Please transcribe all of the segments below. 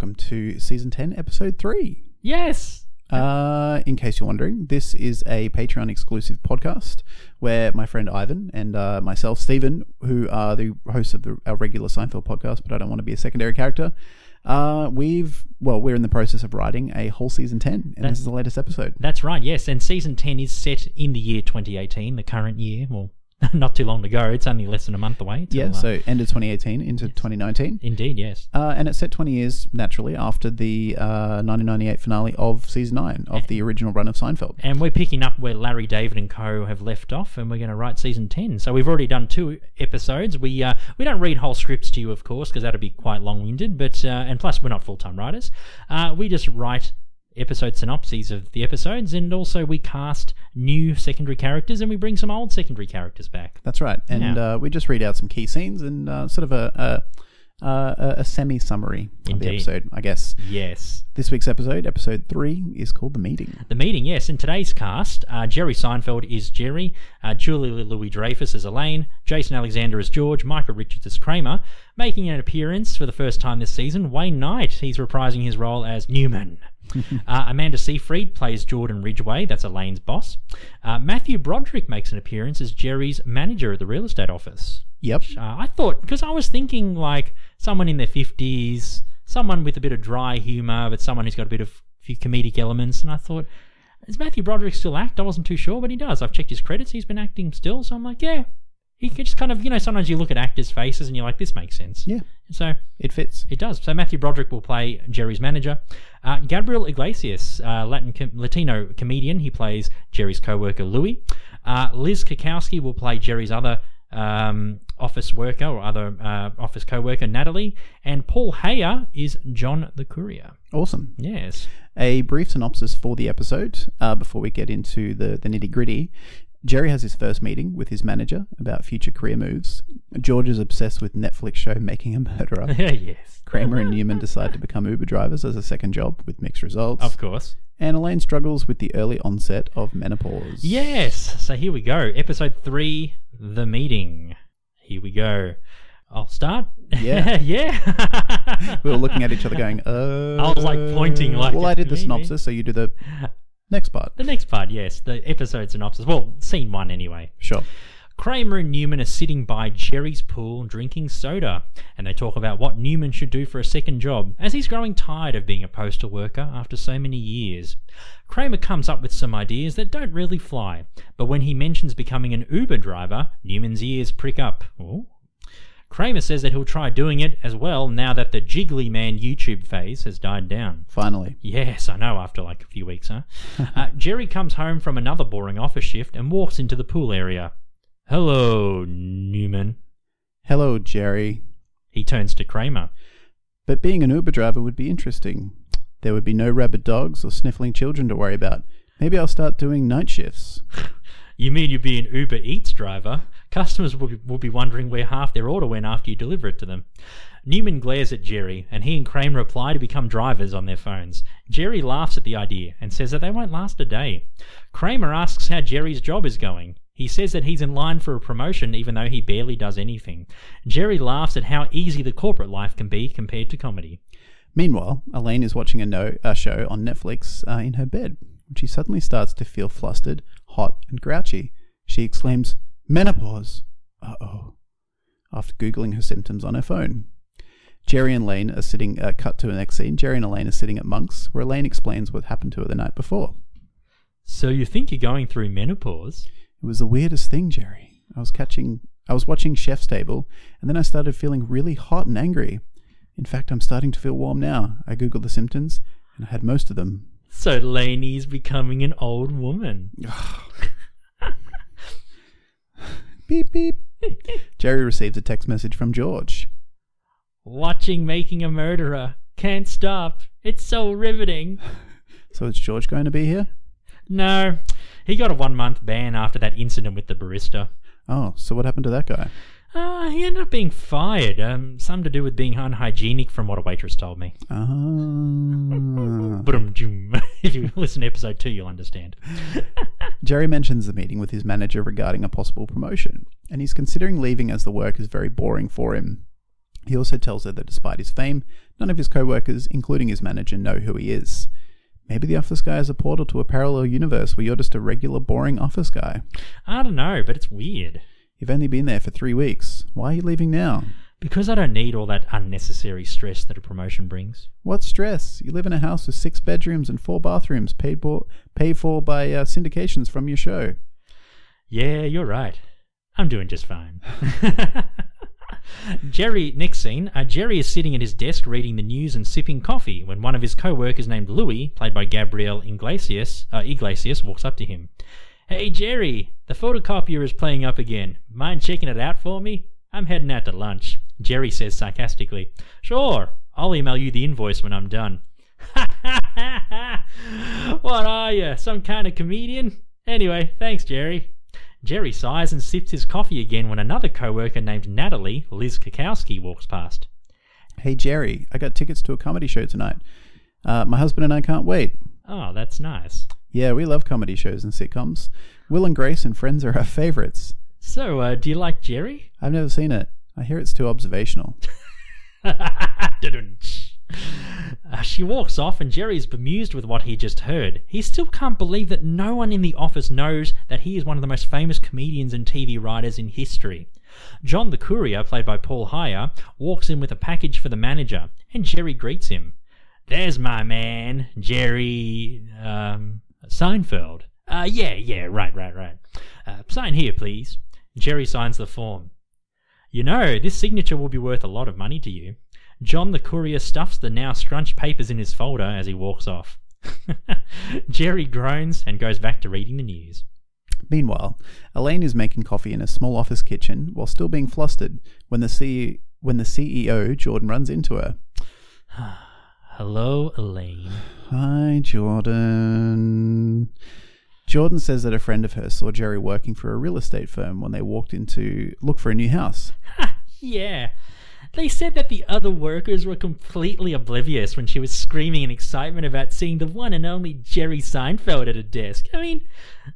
welcome to season 10, episode 3. Yes. Uh, in case you're wondering, this is a Patreon exclusive podcast where my friend Ivan and uh, myself, Stephen, who are the hosts of the, our regular Seinfeld podcast, but I don't want to be a secondary character, uh, we've, well, we're in the process of writing a whole season 10, and this is the latest episode. That's right, yes. And season 10 is set in the year 2018, the current year. Well, not too long to go. It's only less than a month away. till, Yeah, uh, so end of 2018 into 2019. Indeed, yes. Uh, and it's set 20 years, naturally, after the uh, 1998 finale of season 9 of the original run of Seinfeld. And we're picking up where Larry, David, and Co. have left off, and we're going to write season 10. So we've already done two episodes. We uh, we don't read whole scripts to you, of course, because that'd be quite long winded, but uh, and plus, we're not full time writers. Uh, we just write episode synopses of the episodes, and also we cast new secondary characters and we bring some old secondary characters back. That's right. And Yeah. uh, we just read out some key scenes and uh, sort of a, a, a, a semi summary of the episode, I guess. Yes. This week's episode, episode 3, is called The Meeting. The meeting, yes. In today's cast, uh, Jerry Seinfeld is Jerry, uh, Julie Louis Dreyfus as Elaine, Jason Alexander as George, Michael Richards as Kramer. Making an appearance for the first time this season, Wayne Knight. He's reprising his role as Newman. uh, Amanda Seyfried plays Jordan Ridgway, that's Elaine's boss. Uh, Matthew Broderick makes an appearance as Jerry's manager at the real estate office. Yep. Uh, I thought, because I was thinking like someone in their 50s, someone with a bit of dry humour, but someone who's got a bit of few comedic elements, and I thought, does Matthew Broderick still act? I wasn't too sure, but he does. I've checked his credits, he's been acting still, so I'm like, yeah. He can just kind of, you know, sometimes you look at actors' faces and you're like, this makes sense. Yeah, So it fits. it does. So Matthew Broderick will play Jerry's manager. Uh, Gabriel Iglesias, uh, Latin com- Latino comedian, he plays Jerry's co-worker Louis. Uh, Liz Kakowski will play Jerry's other um, office worker or other uh, office co-worker Natalie, and Paul Hayer is John the courier. Awesome. Yes. A brief synopsis for the episode uh, before we get into the, the nitty gritty. Jerry has his first meeting with his manager about future career moves. George is obsessed with Netflix show Making a Murderer. Yeah, yes. Kramer and Newman decide to become Uber drivers as a second job with mixed results. Of course. And Elaine struggles with the early onset of menopause. Yes. So here we go. Episode three, the meeting. Here we go. I'll start. Yeah. yeah. We were looking at each other going, uh. I was, like, pointing like Well, I did the me, synopsis, so you do the next part. The next part, yes, the episode synopsis. Well, scene one anyway. Sure. Kramer and Newman are sitting by Jerry's pool drinking soda, and they talk about what Newman should do for a second job, as he's growing tired of being a postal worker after so many years. Kramer comes up with some ideas that don't really fly, but when he mentions becoming an Uber driver, Newman's ears prick up. Ooh. Kramer says that he'll try doing it as well now that the Jiggly Man YouTube phase has died down. Finally. Yes, I know, after like a few weeks, huh? uh, Jerry comes home from another boring office shift and walks into the pool area. Hello, Newman. Hello, Jerry. He turns to Kramer. But being an Uber driver would be interesting. There would be no rabid dogs or sniffling children to worry about. Maybe I'll start doing night shifts. You mean you'd be an Uber Eats driver? Customers will be, will be wondering where half their order went after you deliver it to them. Newman glares at Jerry, and he and Kramer apply to become drivers on their phones. Jerry laughs at the idea and says that they won't last a day. Kramer asks how Jerry's job is going. He says that he's in line for a promotion even though he barely does anything. Jerry laughs at how easy the corporate life can be compared to comedy. Meanwhile, Elaine is watching a, no- a show on Netflix uh, in her bed when she suddenly starts to feel flustered, hot, and grouchy. She exclaims, Menopause! Uh oh. After Googling her symptoms on her phone. Jerry and Elaine are sitting, uh, cut to the next scene. Jerry and Elaine are sitting at Monk's, where Elaine explains what happened to her the night before. So you think you're going through menopause? It was the weirdest thing, Jerry. I was catching, I was watching Chef's Table, and then I started feeling really hot and angry. In fact, I'm starting to feel warm now. I googled the symptoms, and I had most of them. So Laney's becoming an old woman. Beep beep. Jerry receives a text message from George. Watching Making a Murderer. Can't stop. It's so riveting. So is George going to be here? No, he got a one month ban after that incident with the barista. Oh, so what happened to that guy? Uh, he ended up being fired. Um, something to do with being unhygienic, from what a waitress told me. Ah. But if you listen to episode two, you'll understand. Jerry mentions the meeting with his manager regarding a possible promotion, and he's considering leaving as the work is very boring for him. He also tells her that despite his fame, none of his co workers, including his manager, know who he is. Maybe the office guy is a portal to a parallel universe where you're just a regular, boring office guy. I don't know, but it's weird. You've only been there for three weeks. Why are you leaving now? Because I don't need all that unnecessary stress that a promotion brings. What stress? You live in a house with six bedrooms and four bathrooms, paid for, paid for by uh, syndications from your show. Yeah, you're right. I'm doing just fine. Jerry, next scene, uh, Jerry is sitting at his desk reading the news and sipping coffee when one of his co-workers named Louis, played by Gabriel Iglesias, uh, Iglesias, walks up to him. Hey, Jerry, the photocopier is playing up again. Mind checking it out for me? I'm heading out to lunch. Jerry says sarcastically. Sure, I'll email you the invoice when I'm done. Ha ha ha ha! what are you, some kind of comedian? Anyway, thanks, Jerry. Jerry sighs and sips his coffee again when another co-worker named Natalie, Liz Kakowski, walks past. Hey, Jerry, I got tickets to a comedy show tonight. Uh, my husband and I can't wait. Oh, that's nice. Yeah, we love comedy shows and sitcoms. Will and Grace and Friends are our favorites. So, uh, do you like Jerry? I've never seen it. I hear it's too observational. Uh, she walks off, and Jerry is bemused with what he just heard. He still can't believe that no one in the office knows that he is one of the most famous comedians and TV writers in history. John the courier, played by Paul Heyer, walks in with a package for the manager, and Jerry greets him. There's my man, Jerry um, Seinfeld. Uh, yeah, yeah, right, right, right. Uh, sign here, please. Jerry signs the form. You know, this signature will be worth a lot of money to you. John the courier stuffs the now scrunched papers in his folder as he walks off. Jerry groans and goes back to reading the news. Meanwhile, Elaine is making coffee in a small office kitchen while still being flustered when the, C- when the CEO, Jordan, runs into her. Hello, Elaine. Hi, Jordan. Jordan says that a friend of hers saw Jerry working for a real estate firm when they walked in to look for a new house. yeah. They said that the other workers were completely oblivious when she was screaming in excitement about seeing the one and only Jerry Seinfeld at a desk. I mean,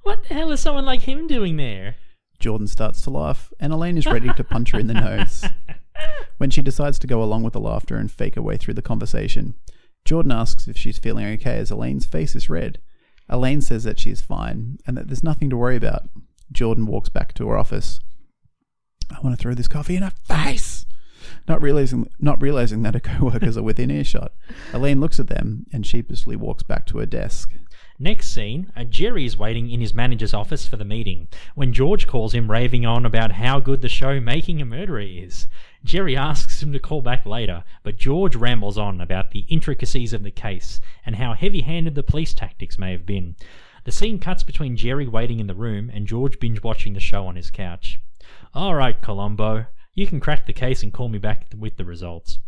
what the hell is someone like him doing there? Jordan starts to laugh, and Elaine is ready to punch her in the nose. When she decides to go along with the laughter and fake her way through the conversation, Jordan asks if she's feeling okay as Elaine's face is red. Elaine says that she is fine and that there's nothing to worry about. Jordan walks back to her office. I want to throw this coffee in her face not realizing not realizing that her co-workers are within earshot. Elaine looks at them and sheepishly walks back to her desk. Next scene, uh, Jerry is waiting in his manager's office for the meeting when George calls him raving on about how good the show Making a Murderer is. Jerry asks him to call back later, but George rambles on about the intricacies of the case and how heavy handed the police tactics may have been. The scene cuts between Jerry waiting in the room and George binge watching the show on his couch. All right, Columbo, you can crack the case and call me back with the results.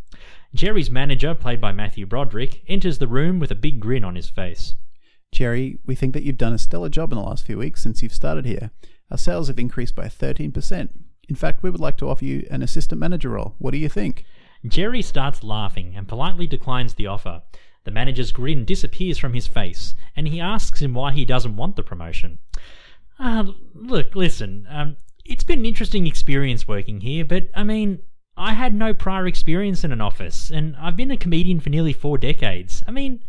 Jerry's manager, played by Matthew Broderick, enters the room with a big grin on his face. Jerry, we think that you've done a stellar job in the last few weeks since you've started here. Our sales have increased by 13%. In fact, we would like to offer you an assistant manager role. What do you think? Jerry starts laughing and politely declines the offer. The manager's grin disappears from his face, and he asks him why he doesn't want the promotion. Uh, look, listen, um, it's been an interesting experience working here, but I mean, I had no prior experience in an office, and I've been a comedian for nearly four decades. I mean,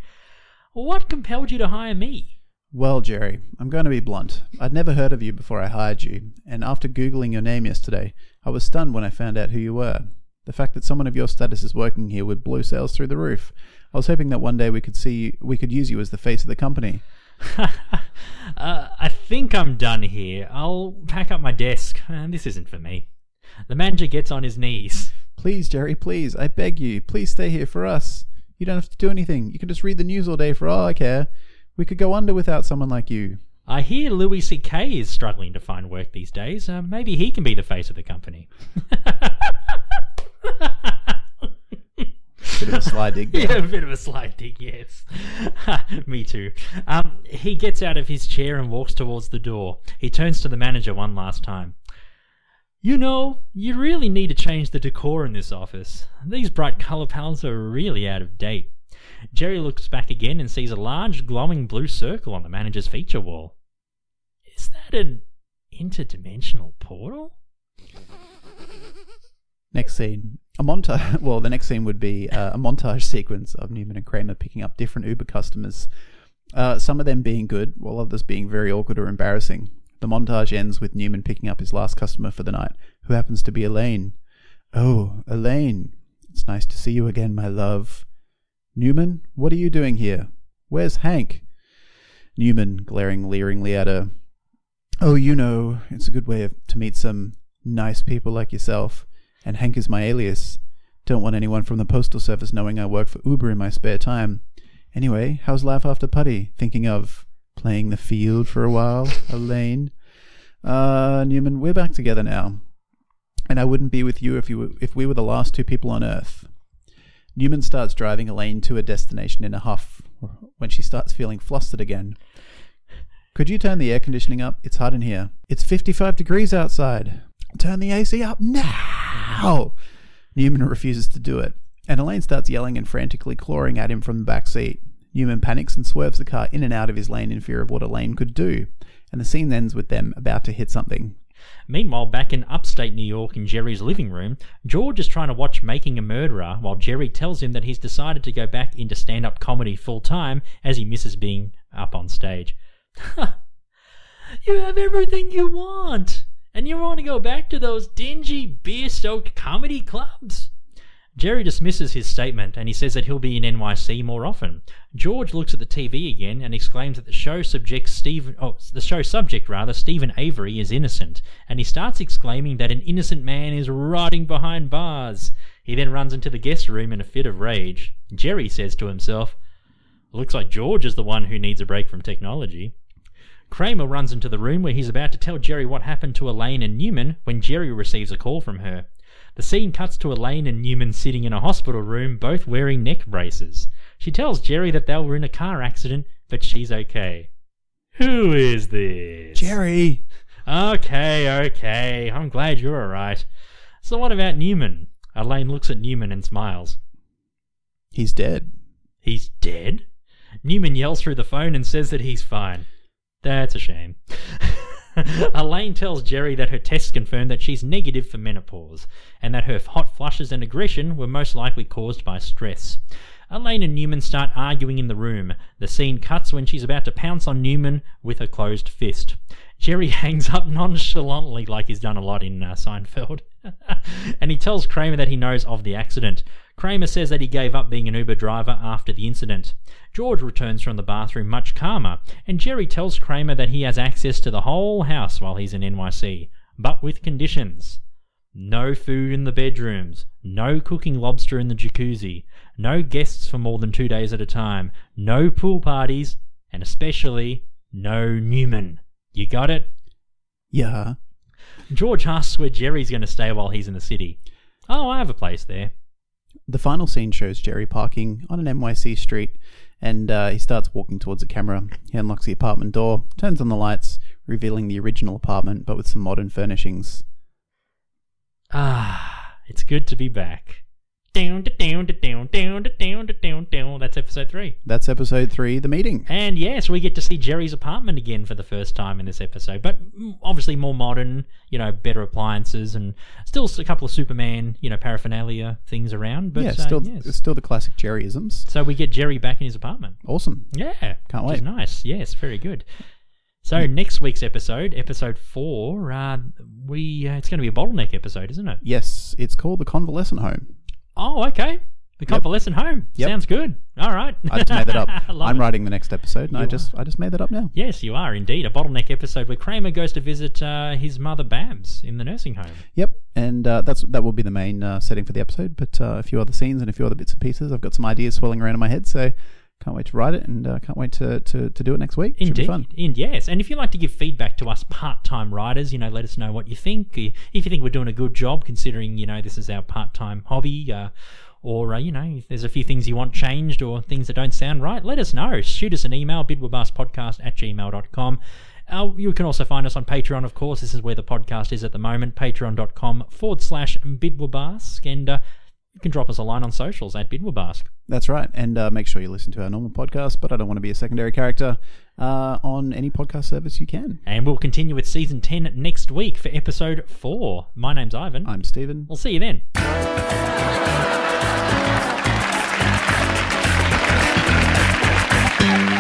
what compelled you to hire me? Well, Jerry, I'm going to be blunt. I'd never heard of you before I hired you, and after Googling your name yesterday, I was stunned when I found out who you were. The fact that someone of your status is working here would blow sales through the roof. I was hoping that one day we could see we could use you as the face of the company. uh, I think I'm done here. I'll pack up my desk. Uh, this isn't for me. The manager gets on his knees. Please, Jerry, please, I beg you, please stay here for us. You don't have to do anything. You can just read the news all day for all I care. We could go under without someone like you. I hear Louis C.K. is struggling to find work these days. Uh, maybe he can be the face of the company. Bit of a sly dig. Yeah, a bit of a sly dig, yes. Me too. Um, he gets out of his chair and walks towards the door. He turns to the manager one last time. You know, you really need to change the decor in this office. These bright color palettes are really out of date. Jerry looks back again and sees a large glowing blue circle on the manager's feature wall. Is that an interdimensional portal? Next scene. A montage. Well, the next scene would be uh, a montage sequence of Newman and Kramer picking up different Uber customers. Uh, some of them being good, while others being very awkward or embarrassing. The montage ends with Newman picking up his last customer for the night, who happens to be Elaine. Oh, Elaine. It's nice to see you again, my love. Newman, what are you doing here? Where's Hank? Newman, glaring leeringly at her. Oh, you know, it's a good way of, to meet some nice people like yourself. And Hank is my alias. Don't want anyone from the postal service knowing I work for Uber in my spare time. Anyway, how's life after Puddy? Thinking of playing the field for a while, Elaine? Uh, Newman, we're back together now. And I wouldn't be with you if you were, if we were the last two people on Earth. Newman starts driving Elaine to a destination in a huff when she starts feeling flustered again. Could you turn the air conditioning up? It's hot in here. It's 55 degrees outside. Turn the AC up now! Newman refuses to do it, and Elaine starts yelling and frantically clawing at him from the back seat. Newman panics and swerves the car in and out of his lane in fear of what Elaine could do, and the scene ends with them about to hit something. Meanwhile, back in upstate New York in Jerry's living room, George is trying to watch Making a Murderer while Jerry tells him that he's decided to go back into stand up comedy full time as he misses being up on stage. you have everything you want, and you want to go back to those dingy, beer soaked comedy clubs. Jerry dismisses his statement and he says that he'll be in NYC more often. George looks at the TV again and exclaims that the show subject Steven oh the show subject rather Steven Avery is innocent and he starts exclaiming that an innocent man is rotting behind bars. He then runs into the guest room in a fit of rage. Jerry says to himself, "Looks like George is the one who needs a break from technology." Kramer runs into the room where he's about to tell Jerry what happened to Elaine and Newman when Jerry receives a call from her. The scene cuts to Elaine and Newman sitting in a hospital room, both wearing neck braces. She tells Jerry that they were in a car accident, but she's okay. Who is this? Jerry! Okay, okay. I'm glad you're alright. So, what about Newman? Elaine looks at Newman and smiles. He's dead. He's dead? Newman yells through the phone and says that he's fine. That's a shame. Elaine tells Jerry that her tests confirm that she's negative for menopause, and that her hot flushes and aggression were most likely caused by stress. Elaine and Newman start arguing in the room. The scene cuts when she's about to pounce on Newman with a closed fist. Jerry hangs up nonchalantly, like he's done a lot in uh, Seinfeld, and he tells Kramer that he knows of the accident. Kramer says that he gave up being an Uber driver after the incident. George returns from the bathroom much calmer, and Jerry tells Kramer that he has access to the whole house while he's in NYC, but with conditions. No food in the bedrooms, no cooking lobster in the jacuzzi, no guests for more than two days at a time, no pool parties, and especially no Newman. You got it? Yeah. George asks where Jerry's going to stay while he's in the city. Oh, I have a place there. The final scene shows Jerry parking on an NYC street and uh, he starts walking towards the camera. He unlocks the apartment door, turns on the lights, revealing the original apartment but with some modern furnishings. Ah, it's good to be back. That's episode three. That's episode three, The Meeting. And yes, we get to see Jerry's apartment again for the first time in this episode, but obviously more modern, you know, better appliances and still a couple of Superman, you know, paraphernalia things around. But yeah, uh, still, yes. still the classic Jerryisms. So we get Jerry back in his apartment. Awesome. Yeah, Can't wait. nice. Yes, very good. So next week's episode, episode four, uh, we uh, it's going to be a bottleneck episode, isn't it? Yes, it's called The Convalescent Home. Oh, okay. The convalescent home. Yep. Sounds good. All right. I just made that up. I I'm it. writing the next episode, and I You just I just made that up now. Yes, you are indeed a bottleneck episode where Kramer goes to visit uh, his mother Babs in the nursing home. Yep, and uh, that's that will be the main uh, setting for the episode. But uh, a few other scenes and a few other bits and pieces. I've got some ideas swirling around in my head, so can't wait to write it, and uh, can't wait to, to, to do it next week. Should be Indeed, fun. In, yes. And if you'd like to give feedback to us part-time writers, you know, let us know what you think. If you think we're doing a good job, considering you know this is our part-time hobby, uh, or uh, you know, if there's a few things you want changed or things that don't sound right, let us know. Shoot us an email, bidwabastpodcast at gmail.com. Uh, you can also find us on Patreon, of course. This is where the podcast is at the moment. Patreon.com forward slash bidwabask. And uh, you can drop us a line on socials at Bidwabask. That's right. And uh, make sure you listen to our normal podcast, but I don't want to be a secondary character uh, on any podcast service you can. And we'll continue with season 10 next week for episode 4. My name's Ivan. I'm Stephen. We'll see you then.